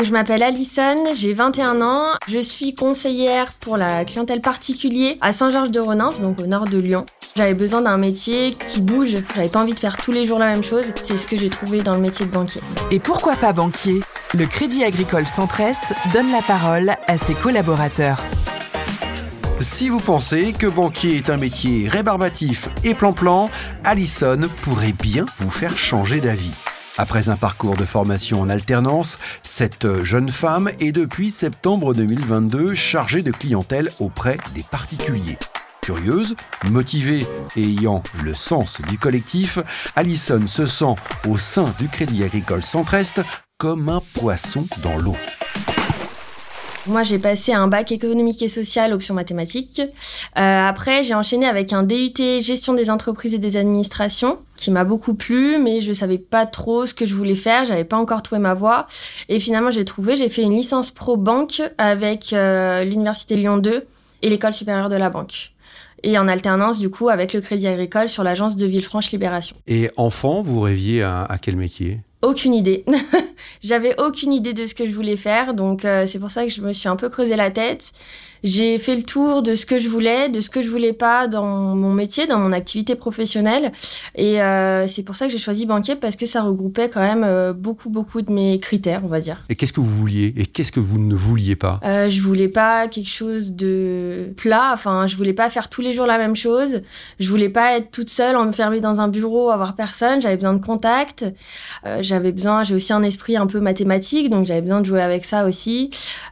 Je m'appelle Alison, j'ai 21 ans. Je suis conseillère pour la clientèle particulier à Saint-Georges-de-Ronin, donc au nord de Lyon. J'avais besoin d'un métier qui bouge. J'avais pas envie de faire tous les jours la même chose. C'est ce que j'ai trouvé dans le métier de banquier. Et pourquoi pas banquier? Le Crédit Agricole Centre-Est donne la parole à ses collaborateurs. Si vous pensez que banquier est un métier rébarbatif et plan-plan, Alison pourrait bien vous faire changer d'avis. Après un parcours de formation en alternance, cette jeune femme est depuis septembre 2022 chargée de clientèle auprès des particuliers. Curieuse, motivée et ayant le sens du collectif, Alison se sent au sein du Crédit Agricole Centre-Est comme un poisson dans l'eau. Moi, j'ai passé un bac économique et social, option mathématiques. Euh, après, j'ai enchaîné avec un DUT gestion des entreprises et des administrations, qui m'a beaucoup plu, mais je savais pas trop ce que je voulais faire. J'avais pas encore trouvé ma voie. Et finalement, j'ai trouvé. J'ai fait une licence pro banque avec euh, l'université Lyon 2 et l'école supérieure de la banque. Et en alternance, du coup, avec le Crédit Agricole sur l'agence de Villefranche Libération. Et enfant, vous rêviez à, à quel métier? Aucune idée. J'avais aucune idée de ce que je voulais faire, donc euh, c'est pour ça que je me suis un peu creusé la tête. J'ai fait le tour de ce que je voulais, de ce que je voulais pas dans mon métier, dans mon activité professionnelle. Et euh, c'est pour ça que j'ai choisi banquier parce que ça regroupait quand même euh, beaucoup, beaucoup de mes critères, on va dire. Et qu'est-ce que vous vouliez? Et qu'est-ce que vous ne vouliez pas? Je voulais pas quelque chose de plat. Enfin, je voulais pas faire tous les jours la même chose. Je voulais pas être toute seule, enfermée dans un bureau, avoir personne. J'avais besoin de contact. J'avais besoin, j'ai aussi un esprit un peu mathématique, donc j'avais besoin de jouer avec ça aussi.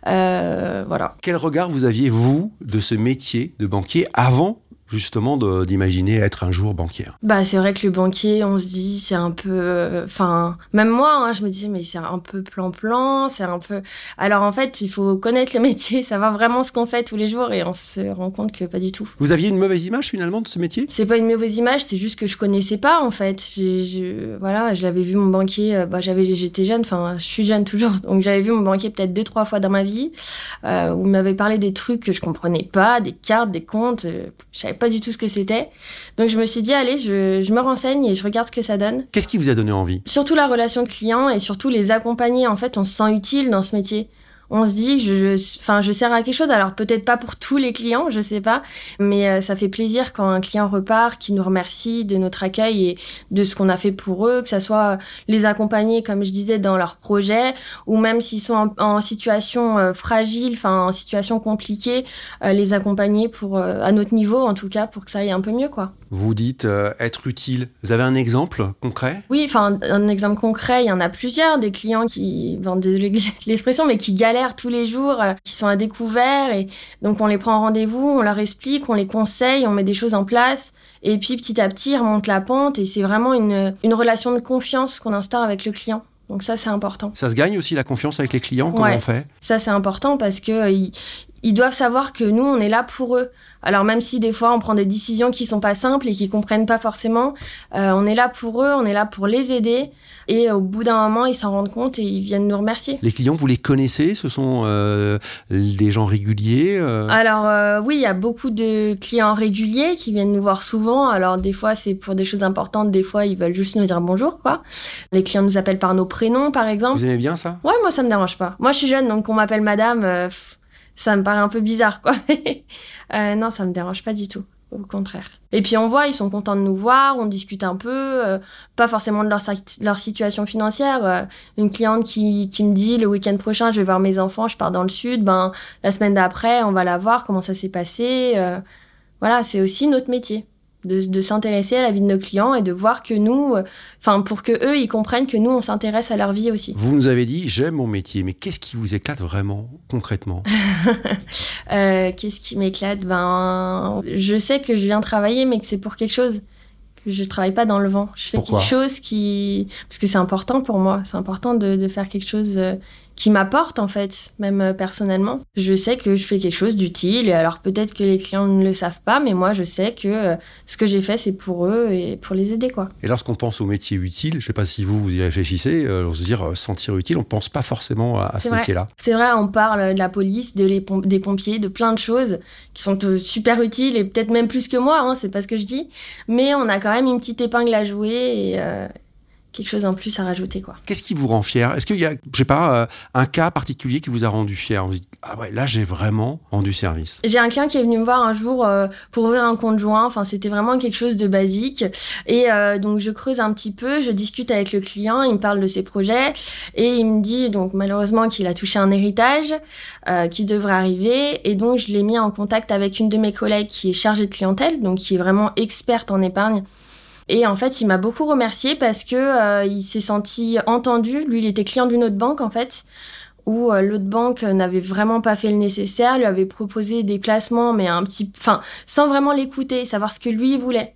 Euh, voilà. Quel regard vous aviez, vous, de ce métier de banquier avant justement d'imaginer être un jour banquière Bah c'est vrai que le banquier, on se dit c'est un peu, enfin même moi, hein, je me disais mais c'est un peu plan-plan, c'est un peu. Alors en fait, il faut connaître le métier, savoir vraiment ce qu'on fait tous les jours et on se rend compte que pas du tout. Vous aviez une mauvaise image finalement de ce métier? C'est pas une mauvaise image, c'est juste que je connaissais pas en fait. Je, voilà, je l'avais vu mon banquier, bah j'avais, j'étais jeune, enfin je suis jeune toujours, donc j'avais vu mon banquier peut-être deux trois fois dans ma vie euh, où il m'avait parlé des trucs que je comprenais pas, des cartes, des comptes, euh, je savais pas du tout ce que c'était. Donc je me suis dit, allez, je, je, me renseigne et je regarde ce que ça donne. Qu'est-ce qui vous a donné envie? Surtout la relation client et surtout les accompagner. En fait, on se sent utile dans ce métier on se dit je, enfin, je, sers à quelque chose. Alors peut-être pas pour tous les clients, je sais pas, mais euh, ça fait plaisir quand un client repart, qui nous remercie de notre accueil et de ce qu'on a fait pour eux, que ça soit les accompagner, comme je disais, dans leur projet, ou même s'ils sont en, situation euh, fragile, enfin en situation compliquée, euh, les accompagner pour à notre niveau, en tout cas, pour que ça aille un peu mieux, quoi. Vous dites être utile. Vous avez un exemple concret? Oui, enfin un exemple concret, il y en a plusieurs, des clients qui, désolé l'expression, mais qui galèrent tous les jours, euh, qui sont à découvert. Et donc, on les prend en rendez-vous, on leur explique, on les conseille, on met des choses en place. Et puis, petit à petit, ils remontent la pente. Et c'est vraiment une, une relation de confiance qu'on instaure avec le client. Donc ça, c'est important. Ça se gagne aussi la confiance avec les clients? Comment on fait? Ça, c'est important parce que euh, ils, ils, doivent savoir que nous, on est là pour eux. Alors même si des fois, on prend des décisions qui sont pas simples et qui comprennent pas forcément, euh, on est là pour eux, on est là pour les aider. Et au bout d'un moment, ils s'en rendent compte et ils viennent nous remercier. Les clients, vous les connaissez? Ce sont euh, des gens réguliers euh? Alors euh, oui, il y a beaucoup de clients réguliers qui viennent nous voir souvent. Alors des fois, c'est pour des choses importantes. Des fois, ils veulent juste nous dire bonjour. quoi. Les clients nous appellent par nos prénoms, par exemple. Vous aimez bien ça? Ouais, moi, ça me dérange pas. Moi, je suis jeune, donc on m'appelle madame, ça me paraît un peu bizarre. quoi. non, ça me dérange pas du tout au contraire. Et puis on voit, ils sont contents de nous voir, on discute un peu, euh, pas forcément de leur, leur situation financière. Euh, une cliente qui, qui, me dit le week-end prochain, je vais voir mes enfants, je pars dans le sud, ben la semaine d'après, on va la voir, comment ça s'est passé. Euh, voilà, c'est aussi notre métier de, s'intéresser à la vie de nos clients et de voir que nous, euh, enfin pour que eux ils comprennent que nous on s'intéresse à leur vie aussi. Vous nous avez dit j'aime mon métier, mais qu'est-ce qui vous éclate vraiment concrètement? Euh, Qu'est-ce qui m'éclate? Ben je sais que je viens travailler, mais que c'est pour quelque chose que je travaille pas dans le vent. Je fais quelque chose qui parce que c'est important pour moi. C'est important de, de, faire quelque chose euh, qui m'apporte en fait, même euh, personnellement. Je sais que je fais quelque chose d'utile et alors peut-être que les clients ne le savent pas, mais moi je sais que euh, ce que j'ai fait c'est pour eux et pour les aider quoi. Et lorsqu'on pense au métier utile, je sais pas si vous vous y réfléchissez, euh, on se dire sentir utile, on pense pas forcément à, ce métier-là. C'est vrai, on parle de la police, de les des pompiers, de plein de choses qui sont super utiles et peut-être même plus que moi, hein, c'est pas ce que je dis, mais on a quand même une petite épingle à jouer et quelque chose en plus à rajouter quoi. Qu'est-ce qui vous rend fier? Est-ce qu'il y a, je sais pas, euh, un cas particulier qui vous a rendu fier? Vous dites ah ouais, là j'ai vraiment rendu service. J'ai un client qui est venu me voir un jour euh, pour ouvrir un compte joint. Enfin, c'était vraiment quelque chose de basique. Et euh, donc je creuse un petit peu, je discute avec le client, il me parle de ses projets et il me dit donc malheureusement qu'il a touché un héritage qui devrait arriver. Et donc je l'ai mis en contact avec une de mes collègues qui est chargée de clientèle, donc qui est vraiment experte en épargne et en fait, il m'a beaucoup remercié parce que euh, il s'est senti entendu. Lui, il était client d'une autre banque en fait, où euh, l'autre banque n'avait vraiment pas fait le nécessaire, lui avait proposé des placements, mais un petit, enfin, sans vraiment l'écouter, savoir ce que lui voulait.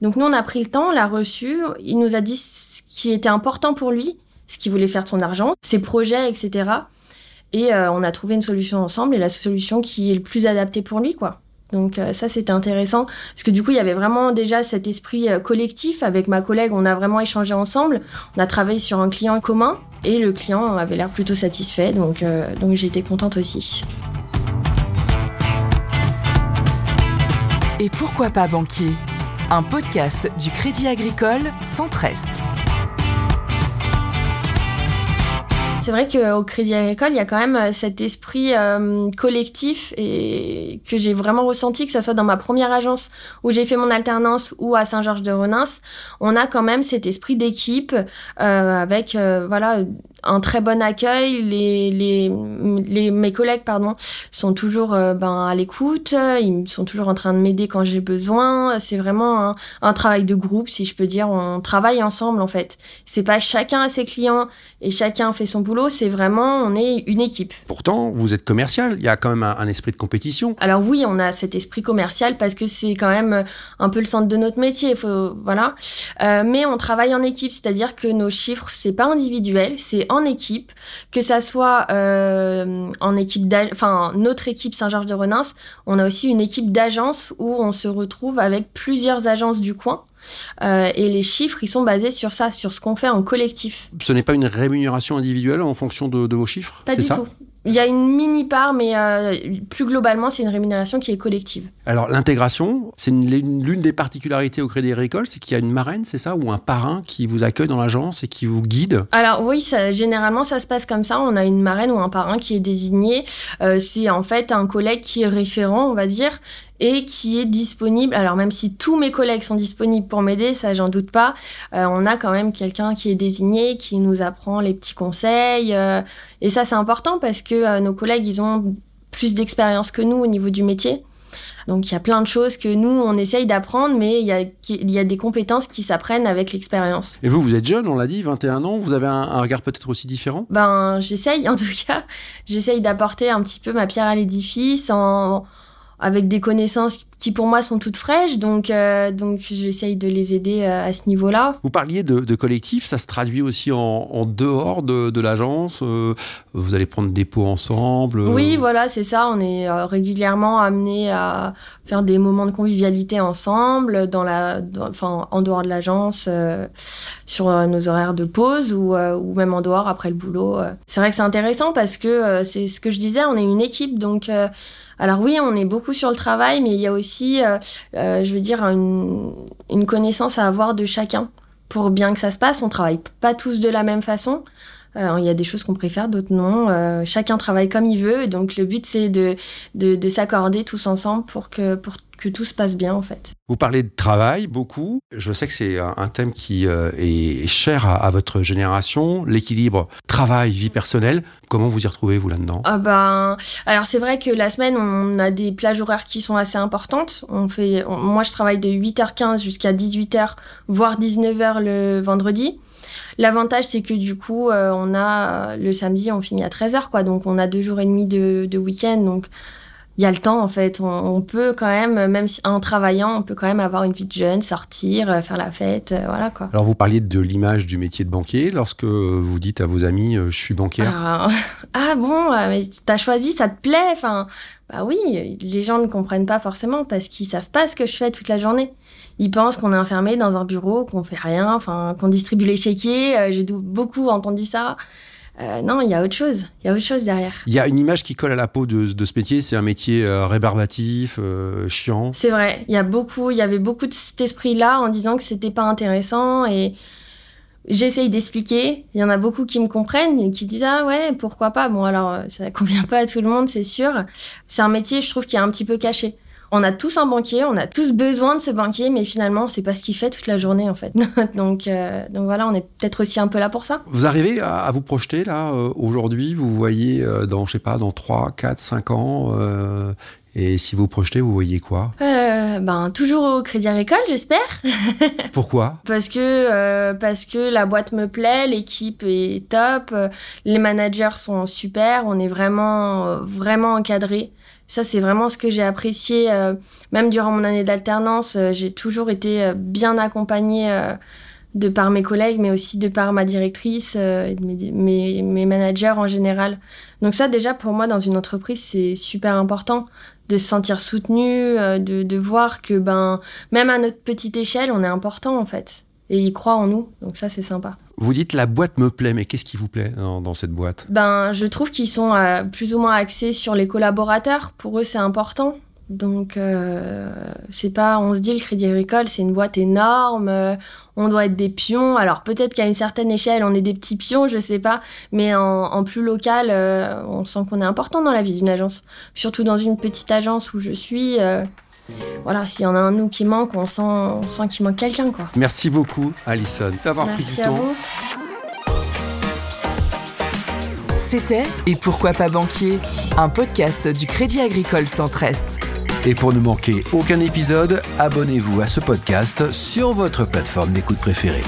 Donc nous, on a pris le temps, on l'a reçu. Il nous a dit ce qui était important pour lui, ce qu'il voulait faire de son argent, ses projets, etc. Et euh, on a trouvé une solution ensemble et la solution qui est le plus adaptée pour lui, quoi. Donc euh, ça, c'était intéressant. Parce que du coup, il y avait vraiment déjà cet esprit euh, collectif. Avec ma collègue, on a vraiment échangé ensemble. On a travaillé sur un client commun. Et le client avait l'air plutôt satisfait. Donc, euh, donc j'ai contente aussi. Et pourquoi pas banquier? Un podcast du Crédit Agricole Centre-Est. C'est vrai qu'au Crédit Agricole, il y a quand même euh, cet esprit euh, collectif et que j'ai vraiment ressenti, que ce soit dans ma première agence où j'ai fait mon alternance ou à Saint-Georges-de-Renins. On a quand même cet esprit d'équipe euh, avec voilà un très bon accueil. Les, les, les, mes collègues pardon, sont toujours euh, ben, à l'écoute. Ils sont toujours en train de m'aider quand j'ai besoin. C'est vraiment un, un, travail de groupe, si je peux dire. On travaille ensemble, en fait. C'est pas chacun a ses clients et chacun fait son boulot. C'est vraiment, on est une équipe. Pourtant, vous êtes commercial. Il y a quand même un, un esprit de compétition. Alors oui, on a cet esprit commercial parce que c'est quand même un peu le centre de notre métier. Faut, voilà. Euh, mais on travaille en équipe, c'est-à-dire que nos chiffres, c'est pas individuel, c'est en équipe, que ça soit euh, en équipe, enfin notre équipe Saint-Georges de Renins, on a aussi une équipe d'agence où on se retrouve avec plusieurs agences du coin. Euh, et les chiffres, ils sont basés sur ça, sur ce qu'on fait en collectif. Ce n'est pas une rémunération individuelle en fonction de, de vos chiffres Pas du ça? tout. Il y a une mini part, mais euh, plus globalement, c'est une rémunération qui est collective. Alors l'intégration, c'est l'une des particularités au Crédit Agricole, c'est qu'il y a une marraine, c'est ça, ou un parrain qui vous accueille dans l'agence et qui vous guide? Alors oui, ça, généralement ça se passe comme ça. On a une marraine ou un parrain qui est désigné. Euh, c'est en fait un collègue qui est référent, on va dire, et qui est disponible. Alors même si tous mes collègues sont disponibles pour m'aider, ça j'en doute pas, euh, on a quand même quelqu'un qui est désigné, qui nous apprend les petits conseils. Euh, et ça c'est important parce que euh, nos collègues, ils ont plus d'expérience que nous au niveau du métier. Donc il y a plein de choses que nous, on essaye d'apprendre, mais il y a, il y a des compétences qui s'apprennent avec l'expérience. Et vous, vous êtes jeune, on l'a dit, 21 ans, vous avez un, un regard peut-être aussi différent? Ben j'essaye en tout cas, j'essaye d'apporter un petit peu ma pierre à l'édifice en avec des connaissances qui pour moi sont toutes fraîches, donc, euh, donc j'essaye de les aider euh, à ce niveau-là. Vous parliez de, de, collectif, ça se traduit aussi en, en dehors de, de l'agence euh, Vous allez prendre des pots ensemble Oui, voilà, c'est ça. On est régulièrement amené à faire des moments de convivialité ensemble, dans la, enfin, en dehors de l'agence, sur nos horaires de pause ou, ou même en dehors après le boulot. C'est vrai que c'est intéressant parce que c'est ce que je disais, on est une équipe, donc alors oui, on est beaucoup sur le travail, mais il y a aussi, euh, euh, je veux dire, une, une, connaissance à avoir de chacun pour bien que ça se passe. On travaille pas tous de la même façon. Euh, il y a des choses qu'on préfère, d'autres non. Euh, chacun travaille comme il veut. Donc le but, c'est de, de, de s'accorder tous ensemble pour que, pour que tout se passe bien en fait. Vous parlez de travail beaucoup. Je sais que c'est un thème qui euh, est cher à, votre génération, l'équilibre travail-vie personnelle. Comment vous y retrouvez vous là-dedans? Ah ben, Alors c'est vrai que la semaine, on a des plages horaires qui sont assez importantes. On fait, on, moi, je travaille de 8h15 jusqu'à 18h, voire 19h le vendredi. L'avantage, c'est que du coup, euh, on a le samedi, on finit à 13h, quoi. Donc, on a deux jours et demi de, de week-end. Donc, il y a le temps en fait. On, on, peut quand même, même si, en travaillant, on peut quand même avoir une vie de jeune, sortir, euh, faire la fête, euh, voilà quoi. Alors vous parliez de l'image du métier de banquier lorsque vous dites à vos amis euh, je suis banquière. Ah, ah bon, mais t'as choisi, ça te plaît, enfin bah oui, les gens ne comprennent pas forcément parce qu'ils savent pas ce que je fais toute la journée. Ils pensent qu'on est enfermé dans un bureau, qu'on fait rien, enfin qu'on distribue les chéquiers. J'ai beaucoup entendu ça. Euh, non, il y a autre chose. Il y a autre chose derrière. Il y a une image qui colle à la peau de, de ce métier. C'est un métier euh, rébarbatif, euh, chiant. C'est vrai. Il y a beaucoup. Il y avait beaucoup de cet esprit-là en disant que c'était pas intéressant et J'essaye d'expliquer. Il y en a beaucoup qui me comprennent et qui disent ah ouais pourquoi pas? Bon alors ça convient pas à tout le monde c'est sûr. C'est un métier je trouve qui est un petit peu caché. On a tous un banquier, on a tous besoin de ce banquier, mais finalement c'est pas ce qu'il fait toute la journée en fait. donc euh, donc voilà on est peut-être aussi un peu là pour ça. Vous arrivez à, vous projeter là euh, aujourd'hui? Vous voyez dans je sais pas dans 3, 4, 5 ans et si vous projetez, vous voyez quoi? Euh, Ben toujours au Crédit Agricole, j'espère. Pourquoi? Parce que euh, parce que la boîte me plaît, l'équipe est top, euh, les managers sont super, on est vraiment vraiment encadré. Ça c'est vraiment ce que j'ai apprécié. même durant mon année d'alternance, j'ai toujours été bien accompagnée de par mes collègues, mais aussi de par ma directrice et mes, mes, mes, managers en général. Donc ça, déjà, pour moi, dans une entreprise, c'est super important de se sentir soutenu, euh, de, de, voir que ben même à notre petite échelle, on est important en fait. Et ils croient en nous, donc ça c'est sympa. Vous dites la boîte me plaît, mais qu'est-ce qui vous plaît dans, cette boîte? Ben je trouve qu'ils sont euh, plus ou moins axés sur les collaborateurs. Pour eux c'est important. Donc, euh, c'est pas, on se dit le Crédit Agricole, c'est une boîte énorme, euh, on doit être des pions. Alors, peut-être qu'à une certaine échelle, on est des petits pions, je sais pas, mais en, plus local, euh, on sent qu'on est important dans la vie d'une agence. Surtout dans une petite agence où je suis. Voilà, s'il y en a un nous qui manque, on sent, on sent qu'il manque quelqu'un, quoi. Merci beaucoup, Alison, d'avoir pris du temps. C'était Et pourquoi pas banquier? Un podcast du Crédit Agricole Centre-Est. Et pour ne manquer aucun épisode, abonnez-vous à ce podcast sur votre plateforme d'écoute préférée.